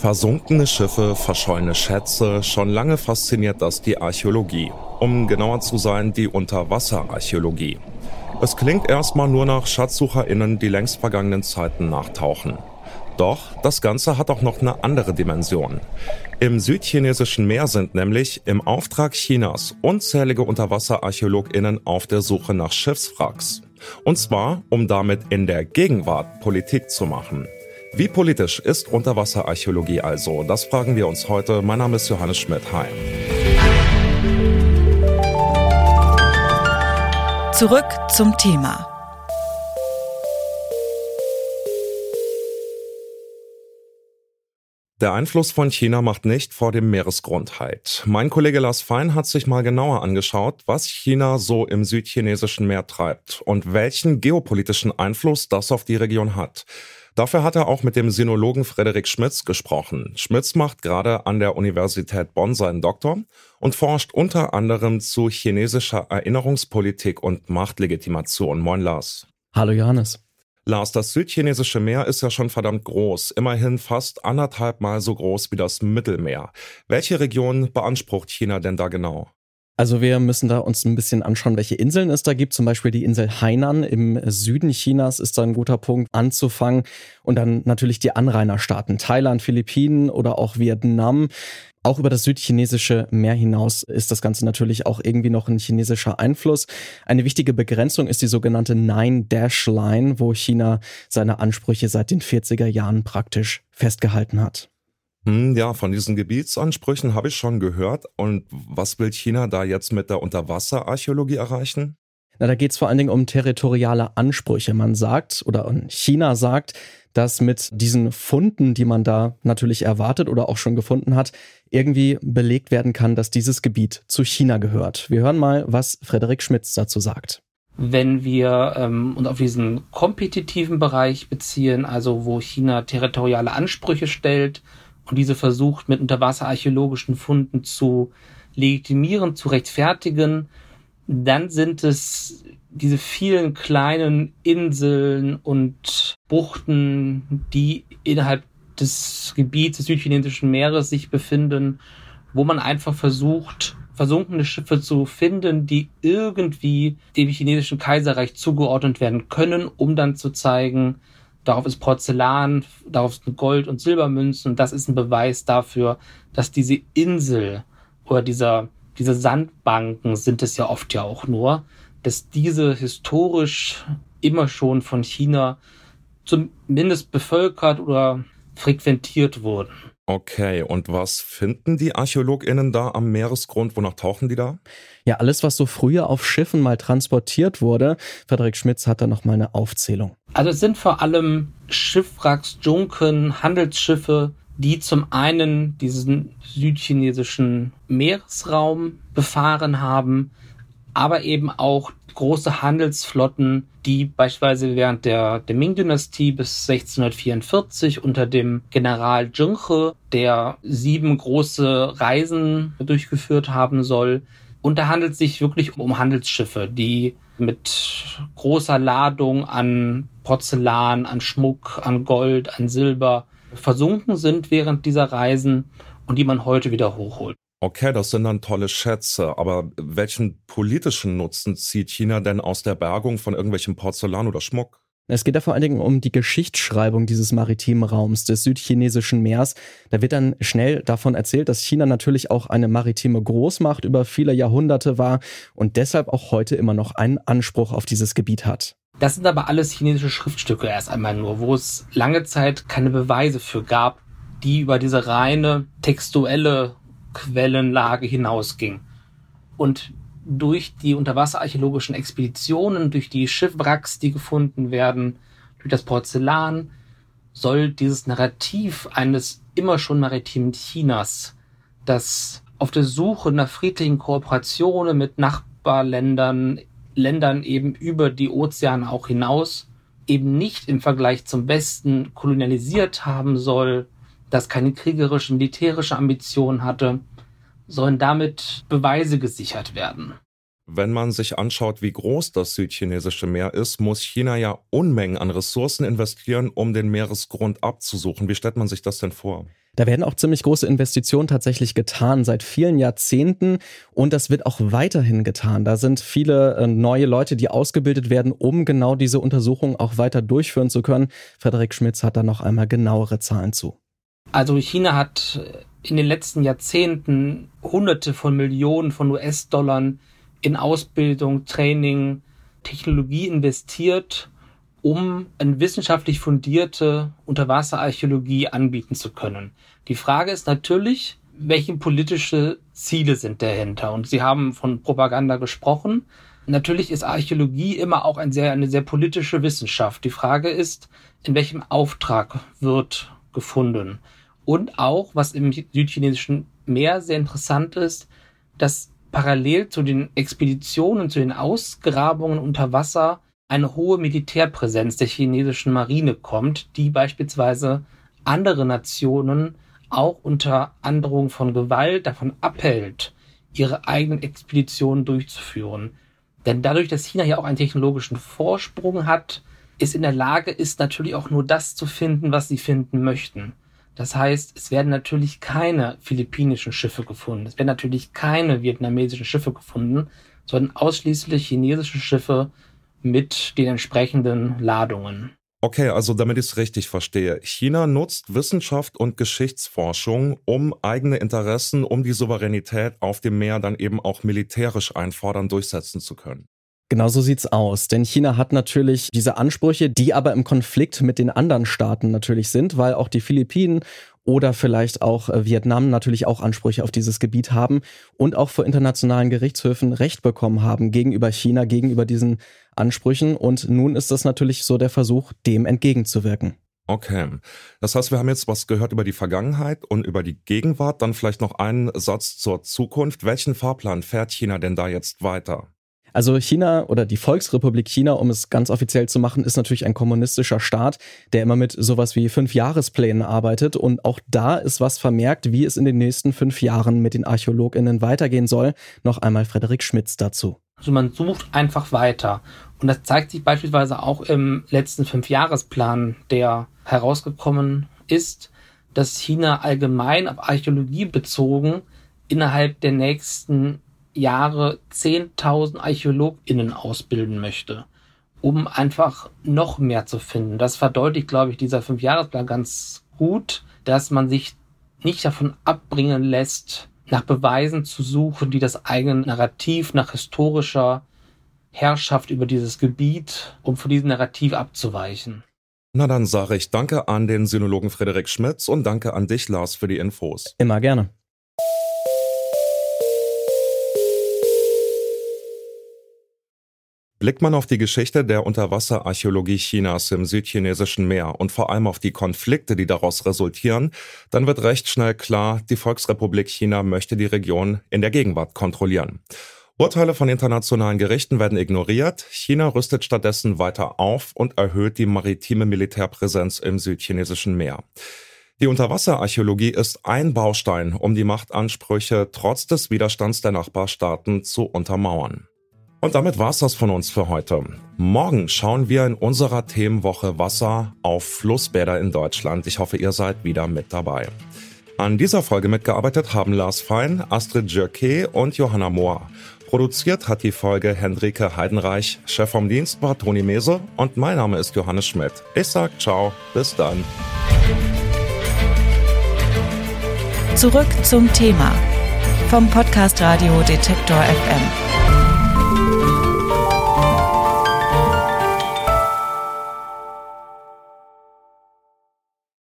Versunkene Schiffe, verschollene Schätze, schon lange fasziniert das die Archäologie. Um genauer zu sein, die Unterwasserarchäologie. Es klingt erstmal nur nach SchatzsucherInnen, die längst vergangenen Zeiten nachtauchen. Doch das Ganze hat auch noch eine andere Dimension. Im südchinesischen Meer sind nämlich im Auftrag Chinas unzählige Unterwasserarchäologinnen auf der Suche nach Schiffswracks. Und zwar, um damit in der Gegenwart Politik zu machen. Wie politisch ist Unterwasserarchäologie also? Das fragen wir uns heute. Mein Name ist Johannes Schmidt. Hi. Zurück zum Thema. Der Einfluss von China macht nicht vor dem Meeresgrund halt. Mein Kollege Lars Fein hat sich mal genauer angeschaut, was China so im südchinesischen Meer treibt und welchen geopolitischen Einfluss das auf die Region hat. Dafür hat er auch mit dem Sinologen Frederik Schmitz gesprochen. Schmitz macht gerade an der Universität Bonn seinen Doktor und forscht unter anderem zu chinesischer Erinnerungspolitik und Machtlegitimation. Moin Lars. Hallo Johannes. Lars, das südchinesische Meer ist ja schon verdammt groß, immerhin fast anderthalb Mal so groß wie das Mittelmeer. Welche Region beansprucht China denn da genau? Also wir müssen da uns ein bisschen anschauen, welche Inseln es da gibt. Zum Beispiel die Insel Hainan im Süden Chinas ist da ein guter Punkt anzufangen. Und dann natürlich die Anrainerstaaten, Thailand, Philippinen oder auch Vietnam. Auch über das südchinesische Meer hinaus ist das Ganze natürlich auch irgendwie noch ein chinesischer Einfluss. Eine wichtige Begrenzung ist die sogenannte Nine-Dash-Line, wo China seine Ansprüche seit den 40er Jahren praktisch festgehalten hat. Hm, ja, von diesen Gebietsansprüchen habe ich schon gehört. Und was will China da jetzt mit der Unterwasserarchäologie erreichen? Na, da geht es vor allen Dingen um territoriale Ansprüche. Man sagt, oder China sagt, dass mit diesen Funden, die man da natürlich erwartet oder auch schon gefunden hat, irgendwie belegt werden kann, dass dieses Gebiet zu China gehört. Wir hören mal, was Frederik Schmitz dazu sagt. Wenn wir ähm, uns auf diesen kompetitiven Bereich beziehen, also wo China territoriale Ansprüche stellt, und diese versucht mit unterwasserarchäologischen Funden zu legitimieren, zu rechtfertigen, dann sind es diese vielen kleinen Inseln und Buchten, die innerhalb des Gebiets des südchinesischen Meeres sich befinden, wo man einfach versucht, versunkene Schiffe zu finden, die irgendwie dem chinesischen Kaiserreich zugeordnet werden können, um dann zu zeigen, darauf ist Porzellan, darauf sind Gold- und Silbermünzen. Und das ist ein Beweis dafür, dass diese Insel oder dieser, diese Sandbanken sind es ja oft ja auch nur, dass diese historisch immer schon von China zumindest bevölkert oder frequentiert wurden. Okay, und was finden die ArchäologInnen da am Meeresgrund? Wonach tauchen die da? Ja, alles, was so früher auf Schiffen mal transportiert wurde. Frederik Schmitz hat da nochmal eine Aufzählung. Also es sind vor allem Schiffwracks, Junken, Handelsschiffe, die zum einen diesen südchinesischen Meeresraum befahren haben, aber eben auch große Handelsflotten, die beispielsweise während der, der Ming-Dynastie bis 1644 unter dem General Zhenghe, der sieben große Reisen durchgeführt haben soll. Und da handelt es sich wirklich um Handelsschiffe, die mit großer Ladung an Porzellan, an Schmuck, an Gold, an Silber versunken sind während dieser Reisen und die man heute wieder hochholt. Okay, das sind dann tolle Schätze, aber welchen politischen Nutzen zieht China denn aus der Bergung von irgendwelchem Porzellan oder Schmuck? Es geht da vor allen Dingen um die Geschichtsschreibung dieses maritimen Raums des südchinesischen Meers. Da wird dann schnell davon erzählt, dass China natürlich auch eine maritime Großmacht über viele Jahrhunderte war und deshalb auch heute immer noch einen Anspruch auf dieses Gebiet hat. Das sind aber alles chinesische Schriftstücke erst einmal nur, wo es lange Zeit keine Beweise für gab, die über diese reine textuelle Quellenlage hinausging. Und durch die unterwasserarchäologischen Expeditionen, durch die Schiffwracks, die gefunden werden, durch das Porzellan, soll dieses Narrativ eines immer schon maritimen Chinas, das auf der Suche nach friedlichen Kooperationen mit Nachbarländern, Ländern eben über die Ozeane auch hinaus, eben nicht im Vergleich zum Westen kolonialisiert haben soll, das keine kriegerische, militärische Ambition hatte, sollen damit Beweise gesichert werden. Wenn man sich anschaut, wie groß das südchinesische Meer ist, muss China ja Unmengen an Ressourcen investieren, um den Meeresgrund abzusuchen. Wie stellt man sich das denn vor? Da werden auch ziemlich große Investitionen tatsächlich getan seit vielen Jahrzehnten und das wird auch weiterhin getan. Da sind viele äh, neue Leute, die ausgebildet werden, um genau diese Untersuchungen auch weiter durchführen zu können. Frederik Schmitz hat da noch einmal genauere Zahlen zu. Also China hat in den letzten Jahrzehnten Hunderte von Millionen von US-Dollar in Ausbildung, Training, Technologie investiert um eine wissenschaftlich fundierte Unterwasserarchäologie anbieten zu können. Die Frage ist natürlich, welche politische Ziele sind dahinter? Und Sie haben von Propaganda gesprochen. Natürlich ist Archäologie immer auch ein sehr, eine sehr politische Wissenschaft. Die Frage ist, in welchem Auftrag wird gefunden? Und auch, was im südchinesischen Meer sehr interessant ist, dass parallel zu den Expeditionen, zu den Ausgrabungen unter Wasser eine hohe Militärpräsenz der chinesischen Marine kommt, die beispielsweise andere Nationen auch unter Androhung von Gewalt davon abhält, ihre eigenen Expeditionen durchzuführen. Denn dadurch, dass China ja auch einen technologischen Vorsprung hat, ist in der Lage, ist natürlich auch nur das zu finden, was sie finden möchten. Das heißt, es werden natürlich keine philippinischen Schiffe gefunden, es werden natürlich keine vietnamesischen Schiffe gefunden, sondern ausschließlich chinesische Schiffe mit den entsprechenden Ladungen. Okay, also damit ich es richtig verstehe, China nutzt Wissenschaft und Geschichtsforschung, um eigene Interessen, um die Souveränität auf dem Meer dann eben auch militärisch einfordern, durchsetzen zu können. Genau so sieht's aus. Denn China hat natürlich diese Ansprüche, die aber im Konflikt mit den anderen Staaten natürlich sind, weil auch die Philippinen oder vielleicht auch äh, Vietnam natürlich auch Ansprüche auf dieses Gebiet haben und auch vor internationalen Gerichtshöfen Recht bekommen haben gegenüber China, gegenüber diesen Ansprüchen. Und nun ist das natürlich so der Versuch, dem entgegenzuwirken. Okay. Das heißt, wir haben jetzt was gehört über die Vergangenheit und über die Gegenwart. Dann vielleicht noch einen Satz zur Zukunft. Welchen Fahrplan fährt China denn da jetzt weiter? Also China oder die Volksrepublik China, um es ganz offiziell zu machen, ist natürlich ein kommunistischer Staat, der immer mit sowas wie fünf Jahresplänen arbeitet. Und auch da ist was vermerkt, wie es in den nächsten fünf Jahren mit den ArchäologInnen weitergehen soll. Noch einmal Frederik Schmitz dazu. Also man sucht einfach weiter. Und das zeigt sich beispielsweise auch im letzten Fünfjahresplan, der herausgekommen ist, dass China allgemein auf Archäologie bezogen innerhalb der nächsten Jahre 10.000 ArchäologInnen ausbilden möchte, um einfach noch mehr zu finden. Das verdeutlicht, glaube ich, dieser Fünfjahresplan ganz gut, dass man sich nicht davon abbringen lässt, nach Beweisen zu suchen, die das eigene Narrativ nach historischer Herrschaft über dieses Gebiet, um von diesem Narrativ abzuweichen. Na dann sage ich danke an den Sinologen Frederik Schmitz und danke an dich, Lars, für die Infos. Immer gerne. Blickt man auf die Geschichte der Unterwasserarchäologie Chinas im südchinesischen Meer und vor allem auf die Konflikte, die daraus resultieren, dann wird recht schnell klar, die Volksrepublik China möchte die Region in der Gegenwart kontrollieren. Urteile von internationalen Gerichten werden ignoriert. China rüstet stattdessen weiter auf und erhöht die maritime Militärpräsenz im südchinesischen Meer. Die Unterwasserarchäologie ist ein Baustein, um die Machtansprüche trotz des Widerstands der Nachbarstaaten zu untermauern. Und damit war's das von uns für heute. Morgen schauen wir in unserer Themenwoche Wasser auf Flussbäder in Deutschland. Ich hoffe, ihr seid wieder mit dabei. An dieser Folge mitgearbeitet haben Lars Fein, Astrid Jörke und Johanna Mohr. Produziert hat die Folge Hendrike Heidenreich. Chef vom Dienst war Toni Mese und mein Name ist Johannes Schmidt. Ich sag ciao, bis dann. Zurück zum Thema vom Podcast Radio Detektor FM.